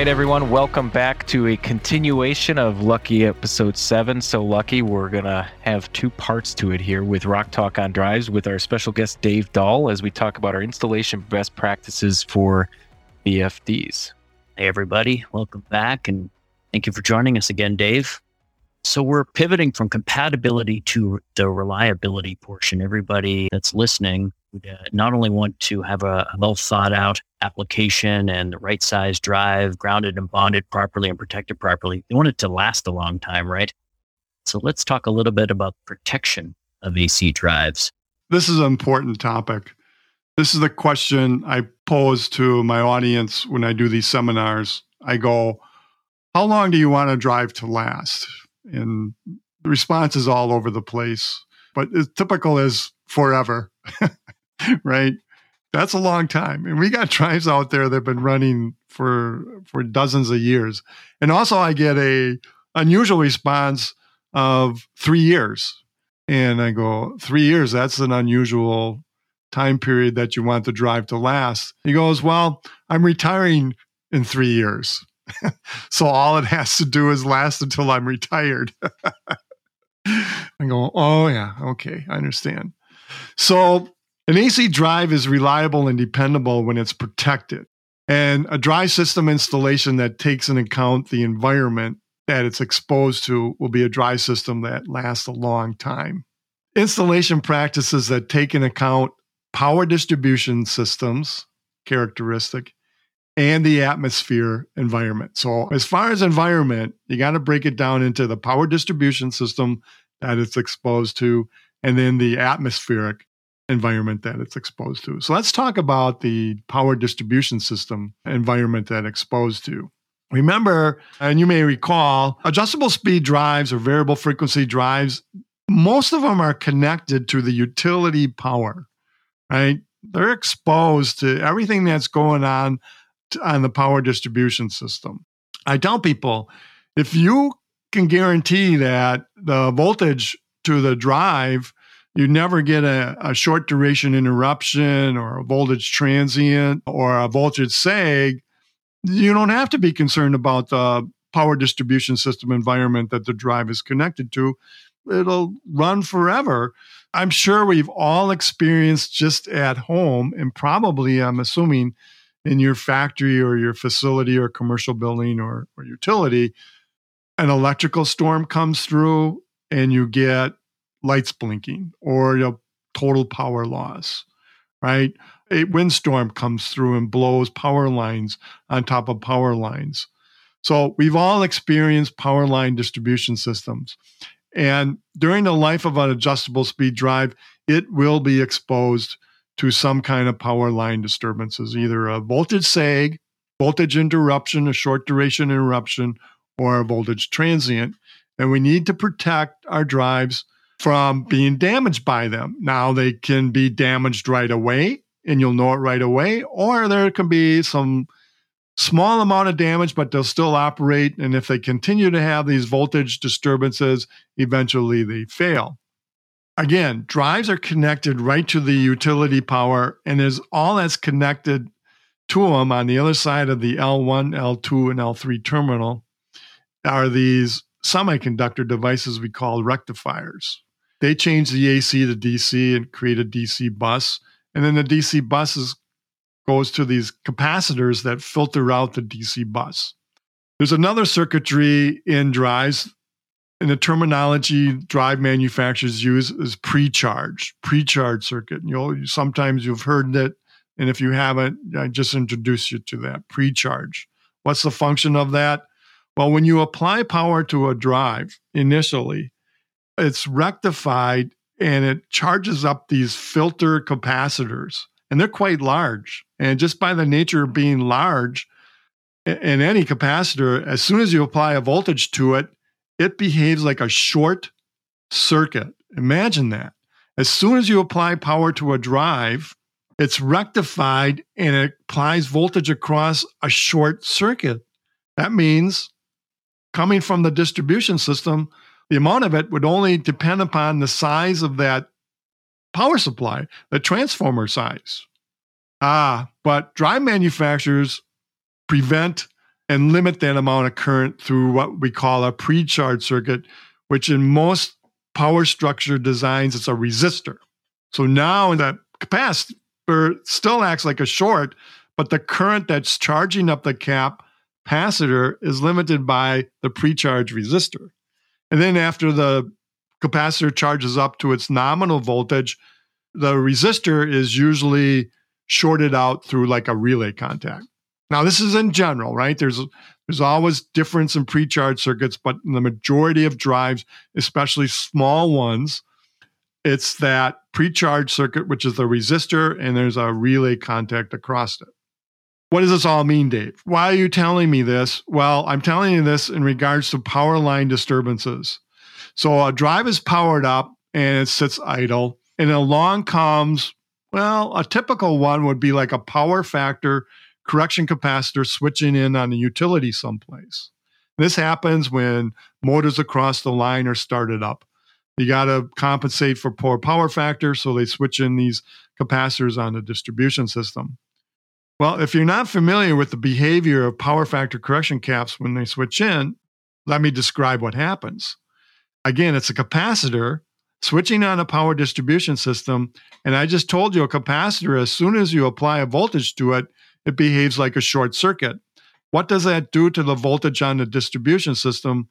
right, everyone, welcome back to a continuation of Lucky episode 7. So lucky, we're going to have two parts to it here with Rock Talk on Drives with our special guest Dave Dahl as we talk about our installation best practices for VFDs. Hey, everybody, welcome back and thank you for joining us again, Dave. So, we're pivoting from compatibility to the reliability portion. Everybody that's listening Uh, not only want to have a well thought out application and the right size drive, grounded and bonded properly and protected properly, they want it to last a long time, right? So let's talk a little bit about protection of AC drives. This is an important topic. This is the question I pose to my audience when I do these seminars. I go, How long do you want a drive to last? And the response is all over the place, but it's typical is forever. right? That's a long time. And we got drives out there that have been running for for dozens of years. And also I get a unusual response of three years. And I go, three years, that's an unusual time period that you want the drive to last. He goes, Well, I'm retiring in three years. so all it has to do is last until I'm retired. I go, Oh, yeah, okay, I understand. So an AC drive is reliable and dependable when it's protected. And a dry system installation that takes into account the environment that it's exposed to will be a dry system that lasts a long time. Installation practices that take into account power distribution systems characteristic and the atmosphere environment. So, as far as environment, you got to break it down into the power distribution system that it's exposed to and then the atmospheric environment that it's exposed to. So let's talk about the power distribution system environment that exposed to. Remember, and you may recall, adjustable speed drives or variable frequency drives, most of them are connected to the utility power, right? They're exposed to everything that's going on on the power distribution system. I tell people if you can guarantee that the voltage to the drive you never get a, a, short duration interruption or a voltage transient or a voltage sag, you don't have to be concerned about the power distribution system environment that the drive is connected to. It'll run forever. I'm sure we've all experienced just at home, and probably, I'm assuming, in your factory or your facility or commercial building or, or utility, an electrical storm comes through and you get lights blinking or you know, total power loss, right? A windstorm comes through and blows power lines on top of power lines. So we've all experienced power line distribution systems. And during the life of an adjustable speed drive, it will be exposed to some kind of power line disturbances, either a voltage sag, voltage interruption, a short duration interruption, or a voltage transient. And we need to protect our drives from being damaged by them. Now, they can be damaged right away and you'll know it right away, or there can be some small amount of damage, but they'll still operate. And if they continue to have these voltage disturbances, eventually they fail. Again, drives are connected right to the utility power, and there's all that's connected to them on the other side of the L1, L2, and L3 terminal are these semiconductor devices we call rectifiers. They changed the AC to DC and create a DC bus. And then the DC buses goes to these capacitors that filter out the DC bus. There's another circuitry in drives, and the terminology drive manufacturers use is pre-charge, pre-charge circuit. You know, sometimes you've heard that, and if you haven't, I just introduce you to that pre-charge. What's the function of that? Well, when you apply power to a drive initially, it's rectified and it charges up these filter capacitors. And they're quite large. And just by the nature of being large in any capacitor as soon as you apply a voltage to it it behaves like a short circuit. Imagine that. As soon as you apply power to a drive it's rectified and it applies voltage across a short circuit. That means coming from the distribution system the amount of it would only depend upon the size of that power supply, the transformer size. Ah, but drive manufacturers prevent and limit that amount of current through what we call a pre-charge circuit, which in most power structure designs, it's a resistor. So now that capacitor still acts like a short, but the current that's charging up the cap capacitor is limited by the pre-charge resistor. And then after the capacitor charges up to its nominal voltage, the resistor is usually shorted out through like a relay contact. Now, this is in general, right? There's there's always difference in pre-charge circuits, but in the majority of drives, especially small ones, it's that pre-charge circuit, which is the resistor, and there's a relay contact across it. What does this all mean, Dave? Why are you telling me this? Well, I'm telling you this in regards to power line disturbances. So a drive is powered up and it sits idle, and along comes, well, a typical one would be like a power factor correction capacitor switching in on a utility someplace. This happens when motors across the line are started up. You got to compensate for poor power factor, so they switch in these capacitors on the distribution system. Well, if you're not familiar with the behavior of power factor correction caps when they switch in, let me describe what happens. Again, it's a capacitor switching on a power distribution system. And I just told you a capacitor, as soon as you apply a voltage to it, it behaves like a short circuit. What does that do to the voltage on the distribution system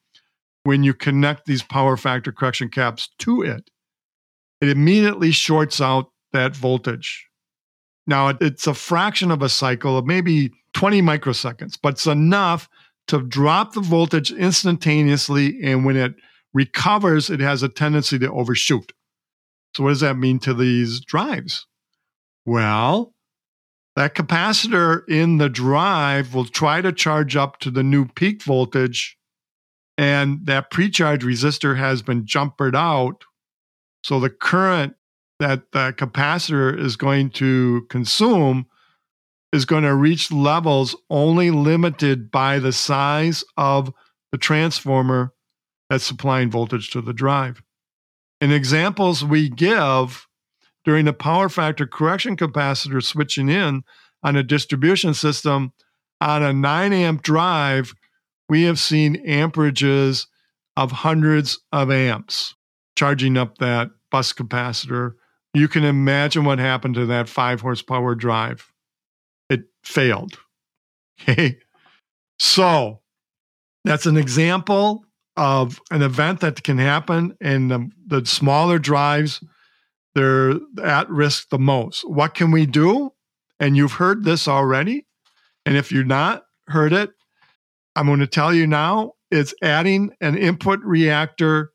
when you connect these power factor correction caps to it? It immediately shorts out that voltage. Now, it's a fraction of a cycle of maybe 20 microseconds, but it's enough to drop the voltage instantaneously. And when it recovers, it has a tendency to overshoot. So, what does that mean to these drives? Well, that capacitor in the drive will try to charge up to the new peak voltage, and that pre-charge resistor has been jumpered out. So the current that the capacitor is going to consume is going to reach levels only limited by the size of the transformer that's supplying voltage to the drive. In examples we give during the power factor correction capacitor switching in on a distribution system on a 9 amp drive, we have seen amperages of hundreds of amps charging up that bus capacitor. You can imagine what happened to that five horsepower drive. It failed. Okay. So that's an example of an event that can happen in the, the smaller drives they're at risk the most. What can we do? And you've heard this already. And if you've not heard it, I'm going to tell you now it's adding an input reactor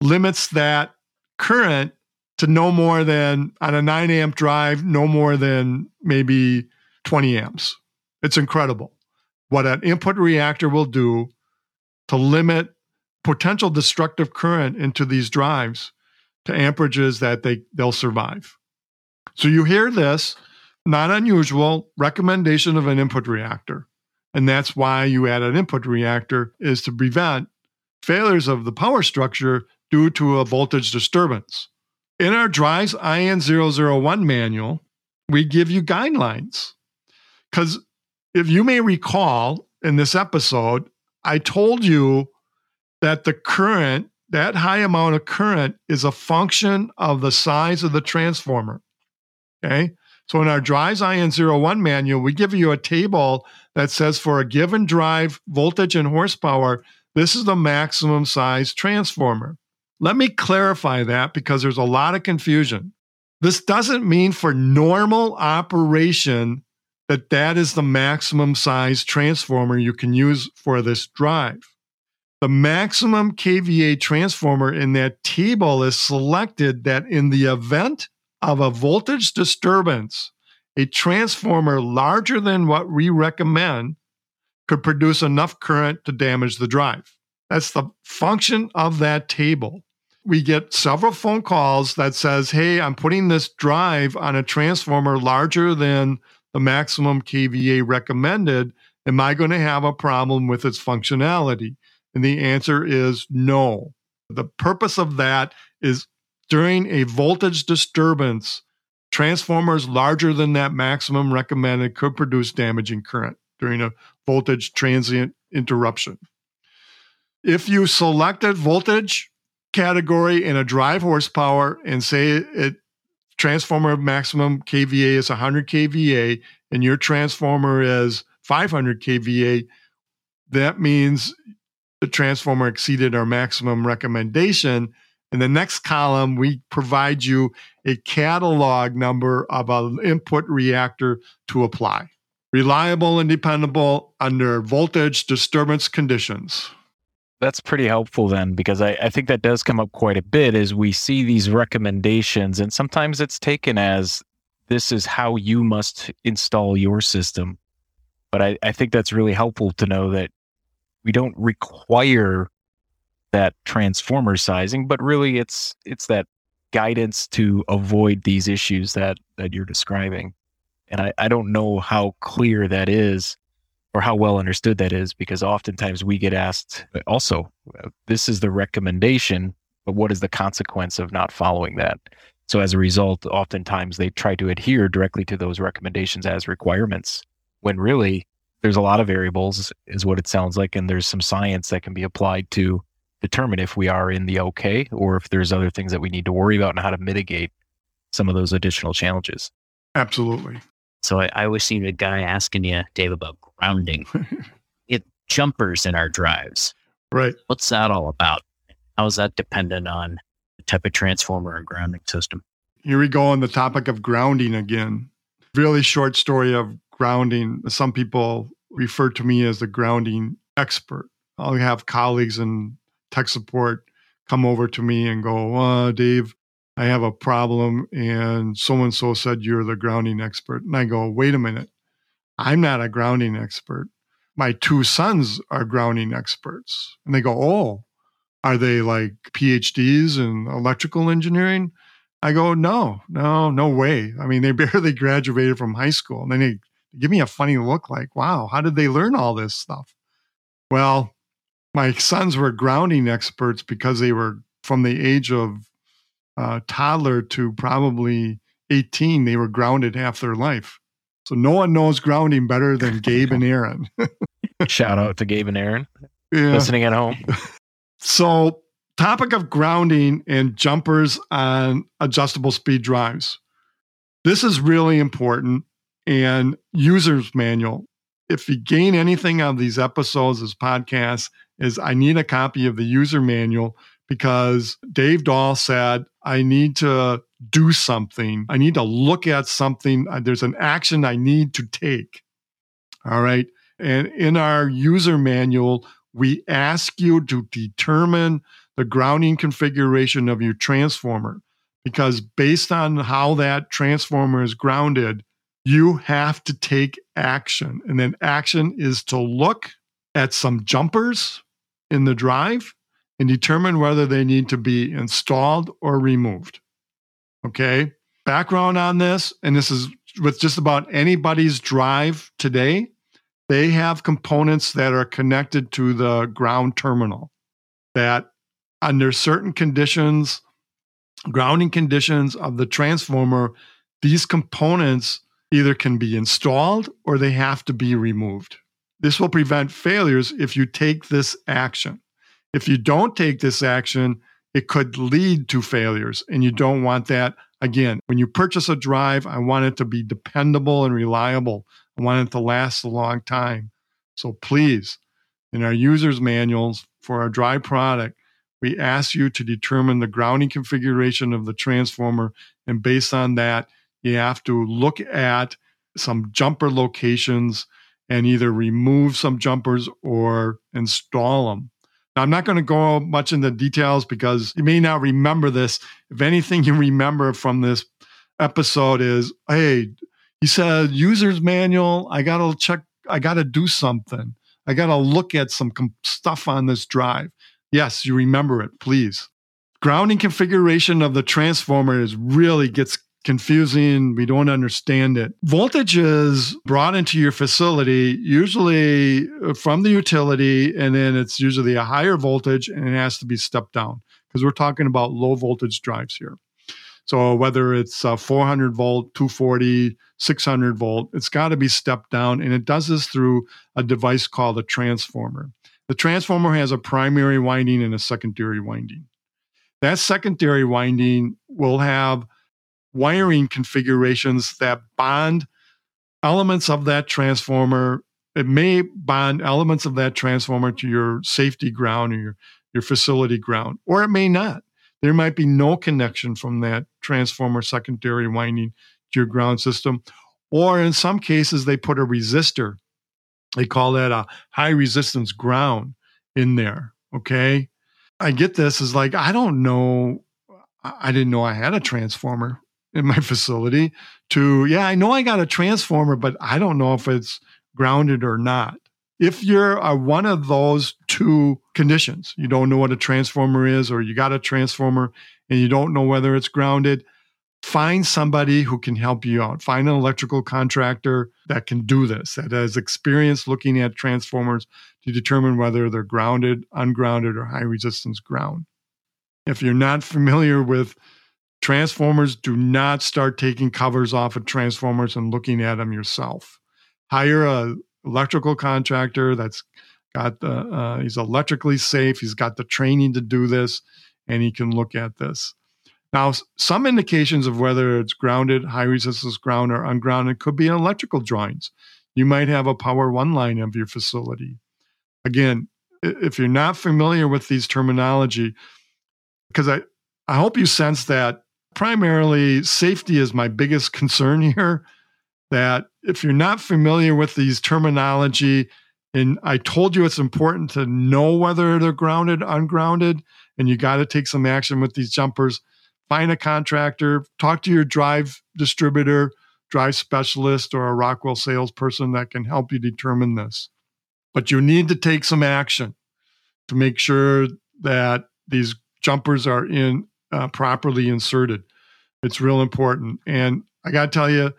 limits that current to no more than on a 9 amp drive, no more than maybe 20 amps. It's incredible what an input reactor will do to limit potential destructive current into these drives to amperages that they, they'll survive. So you hear this, not unusual, recommendation of an input reactor. And that's why you add an input reactor is to prevent failures of the power structure due to a voltage disturbance. In our drives IN001 manual, we give you guidelines. Because if you may recall in this episode, I told you that the current that high amount of current is a function of the size of the transformer. Okay. So in our drives IN01 manual, we give you a table that says for a given drive voltage and horsepower, this is the maximum size transformer. Let me clarify that because there's a lot of confusion. This doesn't mean for normal operation that that is the maximum size transformer you can use for this drive the maximum kVA transformer in that table is selected that in the event of a voltage disturbance, a transformer larger than what we recommend could produce enough current to damage the drive. That's the function of that table. We get several phone calls that says, "Hey, I'm putting this drive on a transformer larger than the maximum kVA recommended. Am I going to have a problem with its functionality?" And the answer is no. The purpose of that is during a voltage disturbance, transformers larger than that maximum recommended could produce damaging current during a voltage transient interruption. If you selected voltage category in a drive horsepower and say it transformer maximum kVA is 100 kVA and your transformer is 500 kVA, that means the transformer exceeded our maximum recommendation. In the next column, we provide you a catalog number of an input reactor to apply. Reliable and dependable under voltage disturbance conditions. That's pretty helpful then, because I, I think that does come up quite a bit as we see these recommendations, and sometimes it's taken as this is how you must install your system. But I, I think that's really helpful to know that we don't require that transformer sizing, but really it's it's that guidance to avoid these issues that that you're describing. And I, I don't know how clear that is or how well understood that is because oftentimes we get asked uh, also uh, this is the recommendation but what is the consequence of not following that? So as a result oftentimes they try to adhere directly to those recommendations as requirements when really there's a lot of variables is what it sounds like and there's some science that can be applied to determine if we are in the okay or if there's other things that we need to worry about and how to mitigate some of those additional challenges. Absolutely so I, I always see a guy asking you, Dave, about grounding. it jumpers in our drives. Right. What's that all about? How is that dependent on the type of transformer or grounding system? Here we go on the topic of grounding again. Really short story of grounding. Some people refer to me as the grounding expert. I'll have colleagues in tech support come over to me and go, uh, Dave, I have a problem and so and so said you're the grounding expert. And I go, wait a minute. I'm not a grounding expert. My two sons are grounding experts. And they go, oh, are they like PhDs in electrical engineering? I go, no, no, no way. I mean, they barely graduated from high school. And then they give me a funny look like, wow, how did they learn all this stuff? Well, my sons were grounding experts because they were from the age of uh, toddler to probably 18, they were grounded half their life. So no one knows grounding better than Gabe and Aaron. Shout out to Gabe and Aaron yeah. listening at home. so, topic of grounding and jumpers on adjustable speed drives. This is really important and user's manual. If you gain anything on these episodes, this podcast, is I need a copy of the user manual because Dave Dahl said, I need to do something. I need to look at something. There's an action I need to take. All right. And in our user manual, we ask you to determine the grounding configuration of your transformer because based on how that transformer is grounded, you have to take action. And then action is to look at some jumpers in the drive and determine whether they need to be installed or removed. Okay. Background on this, and this is with just about anybody's drive today, they have components that are connected to the ground terminal that, under certain conditions, grounding conditions of the transformer, these components either can be installed or they have to be removed. This will prevent failures if you take this action. If you don't take this action, it could lead to failures, and you don't want that. Again, when you purchase a drive, I want it to be dependable and reliable. I want it to last a long time. So please, in our users' manuals for our drive product, we ask you to determine the grounding configuration of the transformer. And based on that, you have to look at some jumper locations and either remove some jumpers or install them. Now, I'm not going to go much into details because you may not remember this. If anything you remember from this episode is, hey, he said user's manual. I got to check. I got to do something. I got to look at some com- stuff on this drive. Yes, you remember it, please. Grounding configuration of the transformer is really gets confusing. We don't understand it. Voltage is brought into your facility usually from the utility, and then it's usually a higher voltage and it has to be stepped down because we're talking about low voltage drives here. So whether it's uh, 400 volt, 240, 600 volt, it's got to be stepped down. And it does this through a device called a transformer. The transformer has a primary winding and a secondary winding. That secondary winding will have wiring configurations that bond elements of that transformer. It may bond elements of that transformer to your safety ground or your, your facility ground, or it may not. There might be no connection from that transformer secondary winding to your ground system. Or in some cases, they put a resistor. They call that a high resistance ground in there. Okay. I get this is like, I don't know. I didn't know I had a transformer in my facility to, yeah, I know I got a transformer, but I don't know if it's grounded or not. If you're a, one of those two conditions, you don't know what a transformer is, or you got a transformer and you don't know whether it's grounded, find somebody who can help you out. Find an electrical contractor that can do this, that has experience looking at transformers to determine whether they're grounded, ungrounded, or high resistance ground. If you're not familiar with transformers, do not start taking covers off of transformers and looking at them yourself. Hire a electrical contractor that's got the uh, he's electrically safe. He's got the training to do this, and he can look at this. Now, some indications of whether it's grounded, high resistance ground, or ungrounded could be in electrical drawings. You might have a power one line of your facility. Again, if you're not familiar with these terminology, because I, I hope you sense that primarily safety is my biggest concern here. That if you're not familiar with these terminology, and I told you it's important to know whether they're grounded, ungrounded, and you got to take some action with these jumpers find a contractor, talk to your drive distributor, drive specialist, or a Rockwell salesperson that can help you determine this. But you need to take some action to make sure that these jumpers are in uh, properly inserted. It's real important. And I got to tell you,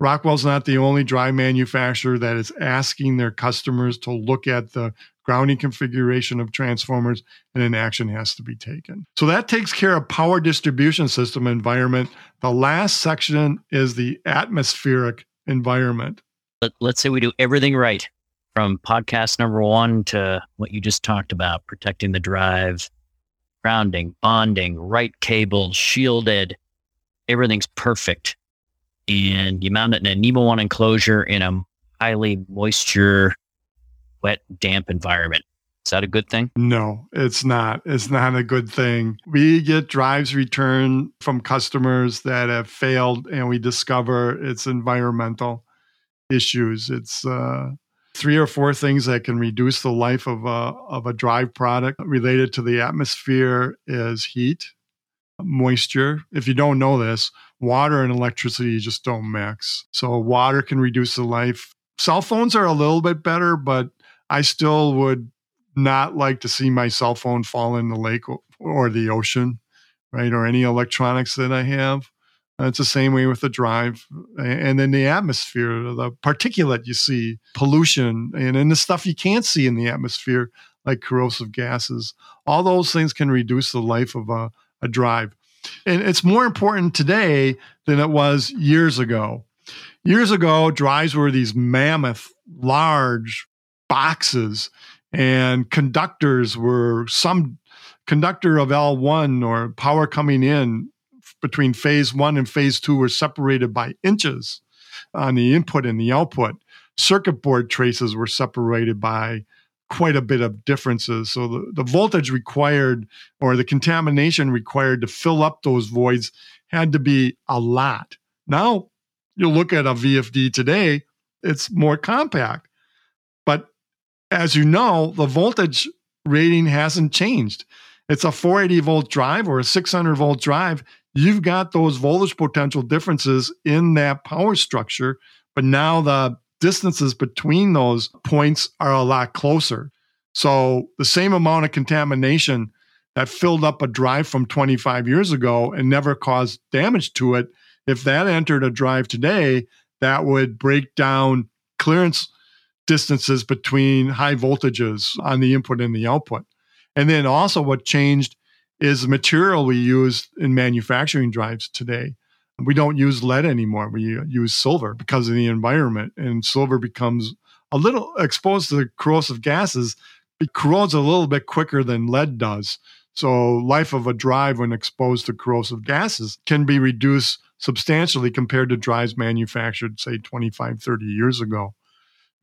Rockwell's not the only drive manufacturer that is asking their customers to look at the grounding configuration of transformers, and an action has to be taken. So that takes care of power distribution system environment. The last section is the atmospheric environment. Let, let's say we do everything right from podcast number one to what you just talked about protecting the drive, grounding, bonding, right cables, shielded. Everything's perfect. And you mount it in a NEMA 1 enclosure in a highly moisture wet, damp environment. Is that a good thing? No, it's not. It's not a good thing. We get drives returned from customers that have failed, and we discover it's environmental issues. It's uh, three or four things that can reduce the life of a, of a drive product related to the atmosphere is heat, moisture. If you don't know this, water and electricity just don't mix. So water can reduce the life. Cell phones are a little bit better, but I still would not like to see my cell phone fall in the lake or the ocean, right? Or any electronics that I have. Uh, it's the same way with the drive. And then the atmosphere, the particulate you see, pollution, and then the stuff you can't see in the atmosphere, like corrosive gases. All those things can reduce the life of a, a drive. And it's more important today than it was years ago. Years ago, drives were these mammoth, large, boxes and conductors were some conductor of L1 or power coming in between phase one and phase two were separated by inches on the input and the output. Circuit board traces were separated by quite a bit of differences. So the, the voltage required or the contamination required to fill up those voids had to be a lot. Now you look at a VFD today, it's more compact. But as you know, the voltage rating hasn't changed. It's a 480 volt drive or a 600 volt drive. You've got those voltage potential differences in that power structure, but now the distances between those points are a lot closer. So the same amount of contamination that filled up a drive from 25 years ago and never caused damage to it, if that entered a drive today, that would break down clearance distances between high voltages on the input and the output. And then also what changed is the material we use in manufacturing drives today. We don't use lead anymore. We uh, use silver because of the environment, and silver becomes a little exposed to the corrosive gases. It corrodes a little bit quicker than lead does. So, life of a drive when exposed to corrosive gases can be reduced substantially compared to drives manufactured, say, 25, 30 years ago.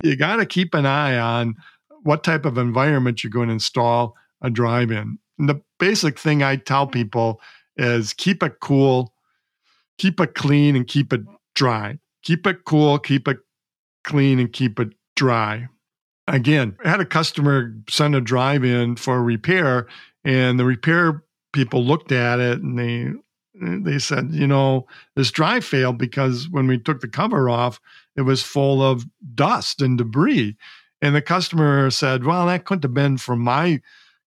You got to keep an eye on what type of environment you're going to install a drive in. And the basic thing I tell people is keep it cool, keep it clean, and keep it dry. Keep it cool, keep it clean, and keep it dry. Again, I had a customer send a drive in for repair, and the repair people looked at it and they they said, you know, this drive failed because when we took the cover off, it was full of dust and debris. And the customer said, well, that couldn't have been from my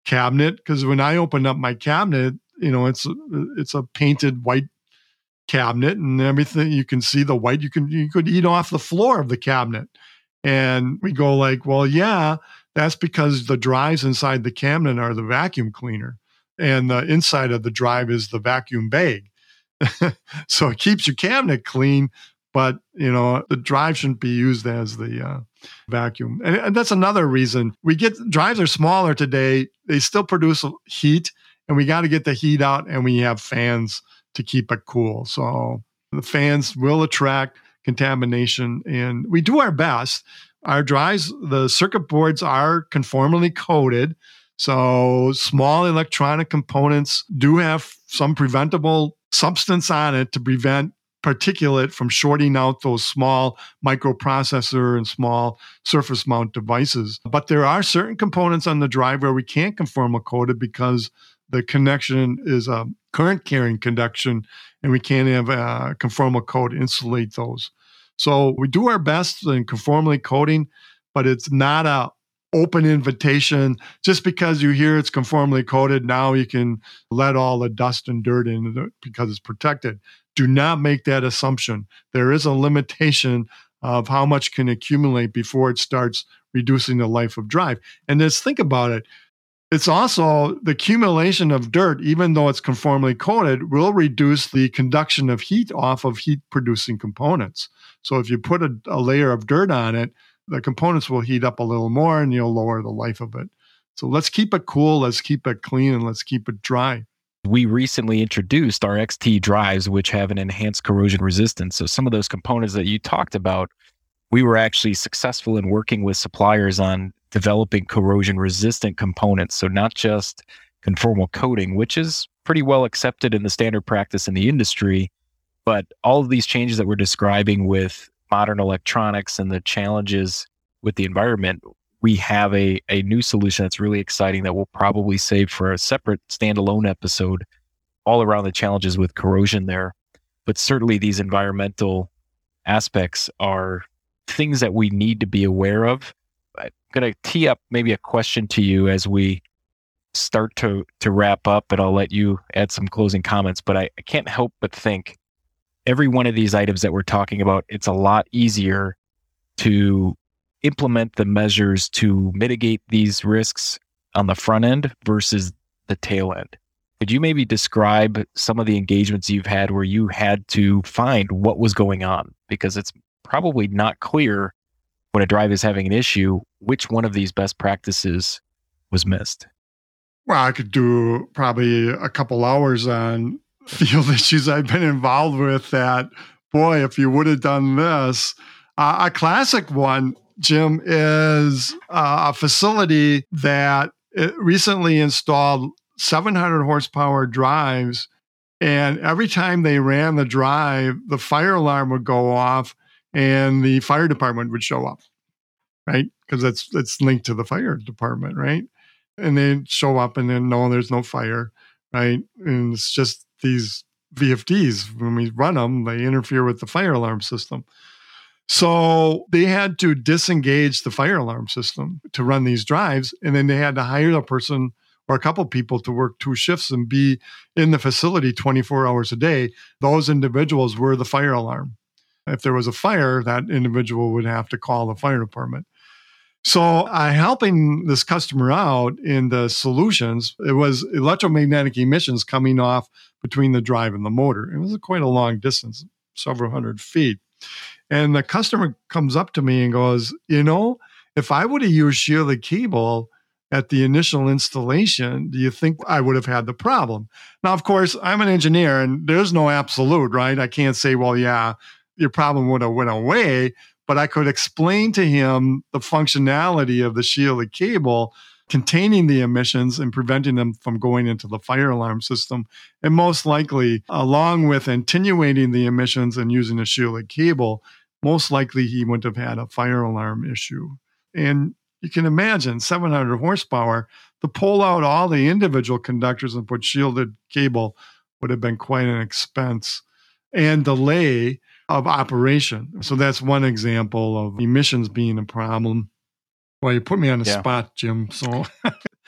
cabinet because when I opened up my cabinet, you know, it's it's a painted white cabinet and everything. You can see the white. You can you could eat off the floor of the cabinet. And we go like, well, yeah, that's because the drives inside the cabinet are the vacuum cleaner and the inside of the drive is the vacuum bag. so it keeps your cabinet clean, but you know the drive shouldn't be used as the uh, vacuum. And, and that's another reason we get drives are smaller today. They still produce heat, and we got to get the heat out, and we have fans to keep it cool. So the fans will attract contamination, and we do our best. Our drives, the circuit boards are conformally coated so small electronic components do have some preventable substance on it to prevent particulate from shorting out those small microprocessor and small surface mount devices. But there are certain components on the drive where we can't conformal coat it because the connection is a current carrying conduction and we can't have a conformal coat insulate those. So we do our best in conformally coating, but it's not a open invitation. Just because you hear it's conformally coated, now you can let all the dust and dirt in because it's protected. Do not make that assumption. There is a limitation of how much can accumulate before it starts reducing the life of drive. And just think about it. It's also the accumulation of dirt, even though it's conformally coated, will reduce the conduction of heat off of heat producing components. So if you put a, a layer of dirt on it, the components will heat up a little more and you'll lower the life of it. So let's keep it cool, let's keep it clean, and let's keep it dry. We recently introduced our XT drives, which have an enhanced corrosion resistance. So some of those components that you talked about, we were actually successful in working with suppliers on developing corrosion resistant components. So not just conformal coating, which is pretty well accepted in the standard practice in the industry, but all of these changes that we're describing with modern electronics and the challenges with the environment, we have a, a new solution that's really exciting that we'll probably save for a separate standalone episode all around the challenges with corrosion there. But certainly these environmental aspects are things that we need to be aware of. Going to tee up maybe a question to you as we start to to wrap up and I'll let you add some closing comments, but I, I can't help but think every one of these items that we're talking about, it's a lot easier to implement the measures to mitigate these risks on the front end versus the tail end. Could you maybe describe some of the engagements you've had where you had to find what was going on? Because it's probably not clear when a drive is having an issue which one of these best practices was missed. Well, I could do probably a couple hours on field issues I've been involved with that, boy, if you would have done this, uh, a classic one, Jim, is uh, a facility that recently installed 700 horsepower drives. And every time they ran the drive, the fire alarm would go off and the fire department would show up, right? Because that's it's linked to the fire department, right? And they show up and then no, there's no fire, right? And it's just these VFDs, when we run them, they interfere with the fire alarm system. So they had to disengage the fire alarm system to run these drives. And then they had to hire a person or a couple people to work two shifts and be in the facility 24 hours a day. Those individuals were the fire alarm. If there was a fire, that individual would have to call the fire department. So I helping this customer out in the solutions. It was electromagnetic emissions coming off between the drive and the motor. It was quite a long distance, several hundred feet. And the customer comes up to me and goes, You know, if I would have used shielded cable at the initial installation, do you think I would have had the problem? Now, of course, I'm an engineer and there's no absolute, right? I can't say, well, yeah, your problem would have went away, but I could explain to him the functionality of the shielded cable containing the emissions and preventing them from going into the fire alarm system. And most likely, along with attenuating the emissions and using a shielded cable, most likely he wouldn't have had a fire alarm issue. And you can imagine 700 horsepower to pull out all the individual conductors and put shielded cable would have been quite an expense and delay of operation. So that's one example of emissions being a problem. Well, you put me on the yeah. spot, Jim. So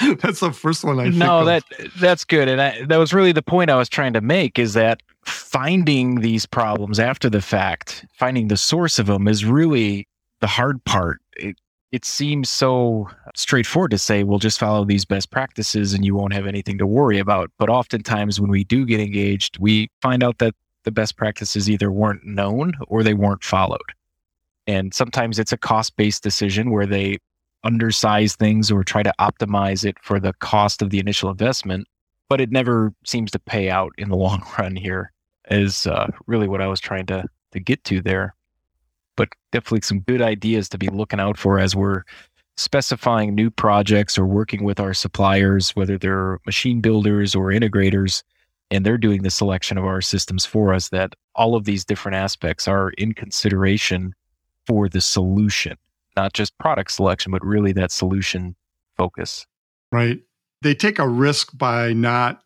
that's the first one I no, that that's good, and I, that was really the point I was trying to make. Is that finding these problems after the fact, finding the source of them, is really the hard part. It, it seems so straightforward to say, well, just follow these best practices and you won't have anything to worry about. But oftentimes, when we do get engaged, we find out that the best practices either weren't known or they weren't followed. And sometimes it's a cost based decision where they undersize things or try to optimize it for the cost of the initial investment, but it never seems to pay out in the long run here, is uh, really what I was trying to, to get to there but definitely some good ideas to be looking out for as we're specifying new projects or working with our suppliers, whether they're machine builders or integrators, and they're doing the selection of our systems for us, that all of these different aspects are in consideration for the solution, not just product selection, but really that solution focus. Right. They take a risk by not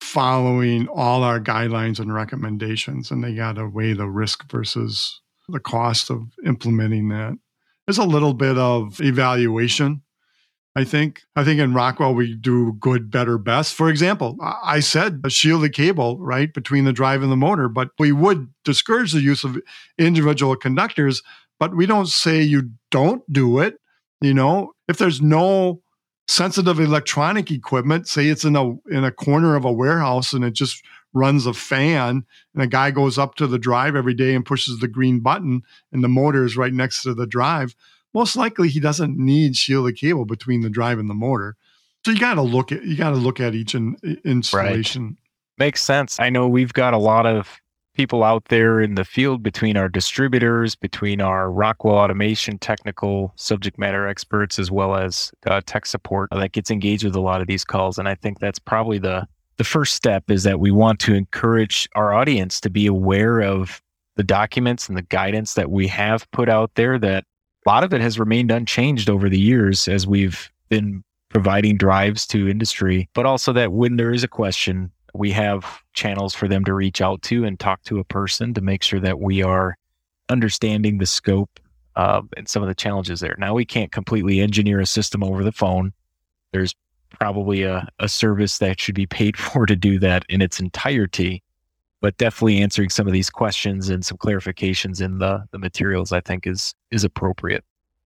following all our guidelines and recommendations, and they got to weigh the risk versus the cost of implementing that. There's a little bit of evaluation. I think. I think in Rockwell we do good, better, best. For example, I said a shielded cable right between the drive and the motor, but we would discourage the use of individual conductors. But we don't say you don't do it. You know, if there's no sensitive electronic equipment, say it's in a in a corner of a warehouse and it just runs a fan and a guy goes up to the drive every day and pushes the green button and the motor is right next to the drive, most likely he doesn't need shielded cable between the drive and the motor. So you got to look at you got to look at each in, installation. Right. Makes sense. I know we've got a lot of people out there in the field between our distributors, between our Rockwell automation technical subject matter experts, as well as uh, tech support that gets engaged with a lot of these calls. And I think that's probably the the first step is that we want to encourage our audience to be aware of the documents and the guidance that we have put out there that a lot of it has remained unchanged over the years as we've been providing drives to industry, but also that when there is a question, we have channels for them to reach out to and talk to a person to make sure that we are understanding the scope uh, and some of the challenges there. Now, we can't completely engineer a system over the phone. There's probably a, a service that should be paid for to do that in its entirety. But definitely answering some of these questions and some clarifications in the, the materials, I think, is is appropriate.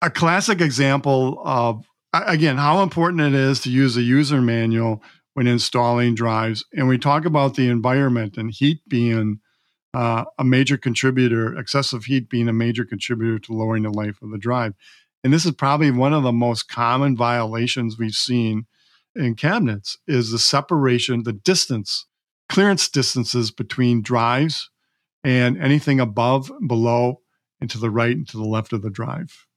A classic example of again how important it is to use a user manual when installing drives, and we talk about the environment and heat being uh, a major contributor, excessive heat being a major contributor to lowering the life of the drive. And this is probably one of the most common violations we've seen in cabinets is the separation, the distance, clearance distances between drives and anything above, below, and to the right and to the left of the drive.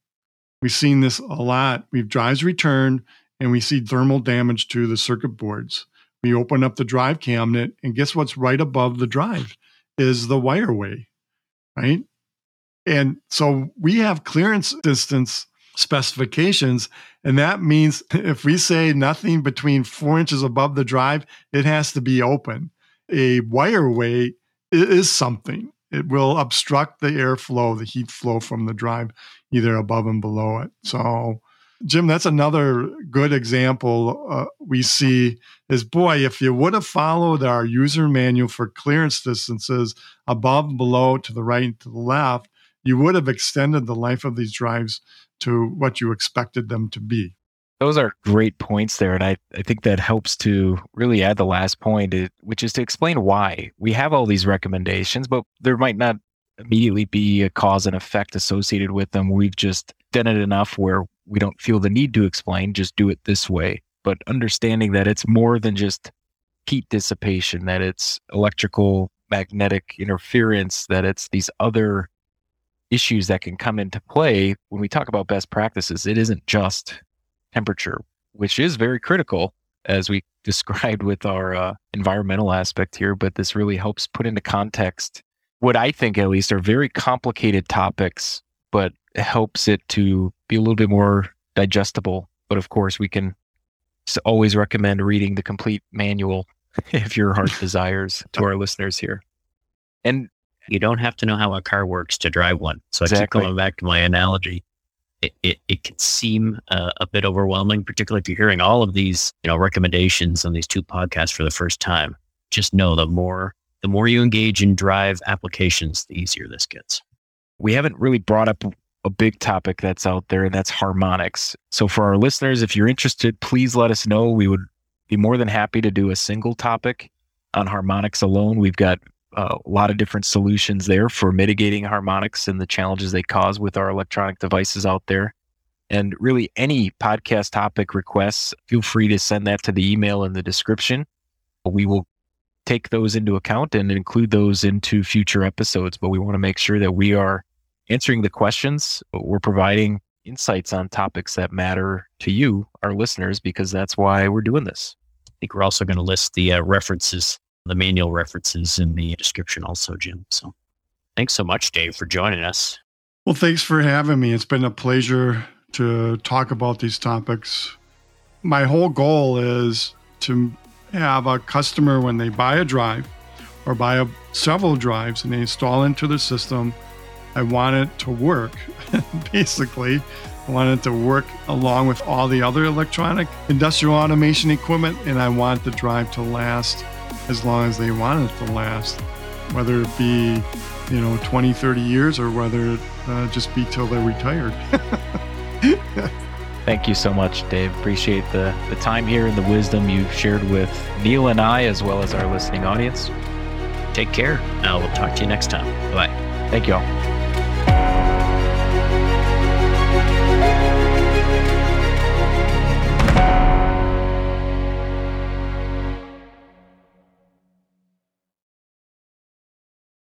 We've seen this a lot. We've drives returned and we see thermal damage to the circuit boards. We open up the drive cabinet and guess what's right above the drive is the wireway, right? And so we have clearance distance specifications. And that means if we say nothing between four inches above the drive, it has to be open. A wire way is something. It will obstruct the airflow, the heat flow from the drive, either above and below it. So, Jim, that's another good example uh, we see is boy, if you would have followed our user manual for clearance distances above, below, to the right, to the left, you would have extended the life of these drives to what you expected them to be. Those are great points there. And I, I think that helps to really add the last point, which is to explain why we have all these recommendations, but there might not immediately be a cause and effect associated with them. We've just done it enough where we don't feel the need to explain, just do it this way. But understanding that it's more than just heat dissipation, that it's electrical magnetic interference, that it's these other issues that can come into play when we talk about best practices. It isn't just temperature, which is very critical as we described with our uh, environmental aspect here, but this really helps put into context what I think at least are very complicated topics, but helps it to be a little bit more digestible. But of course, we can always recommend reading the complete manual if your heart desires to our listeners here. And you don't have to know how a car works to drive one. So exactly. I keep coming back to my analogy. It, it, it can seem uh, a bit overwhelming, particularly if you're hearing all of these, you know, recommendations on these two podcasts for the first time. Just know the more the more you engage in drive applications, the easier this gets. We haven't really brought up a big topic that's out there, and that's harmonics. So, for our listeners, if you're interested, please let us know. We would be more than happy to do a single topic on harmonics alone. We've got a lot of different solutions there for mitigating harmonics and the challenges they cause with our electronic devices out there. And really, any podcast topic requests, feel free to send that to the email in the description. We will take those into account and include those into future episodes. But we want to make sure that we are answering the questions. We're providing insights on topics that matter to you, our listeners, because that's why we're doing this. I think we're also going to list the uh, references, the manual references in the description, also, Jim. So thanks so much, Dave, for joining us. Well, thanks for having me. It's been a pleasure to talk about these topics. My whole goal is to have a customer when they buy a drive or buy a, several drives and they install into the system. I want it to work. Basically, I want it to work along with all the other electronic industrial automation equipment, and I want the drive to last as long as they want it to last, whether it be, you know, 20, 30 years or whether it uh, just be till they're retired. Thank you so much, Dave. Appreciate the, the time here and the wisdom you've shared with Neil and I, as well as our listening audience. Take care. Uh, we'll talk to you next time. Bye. Thank you all.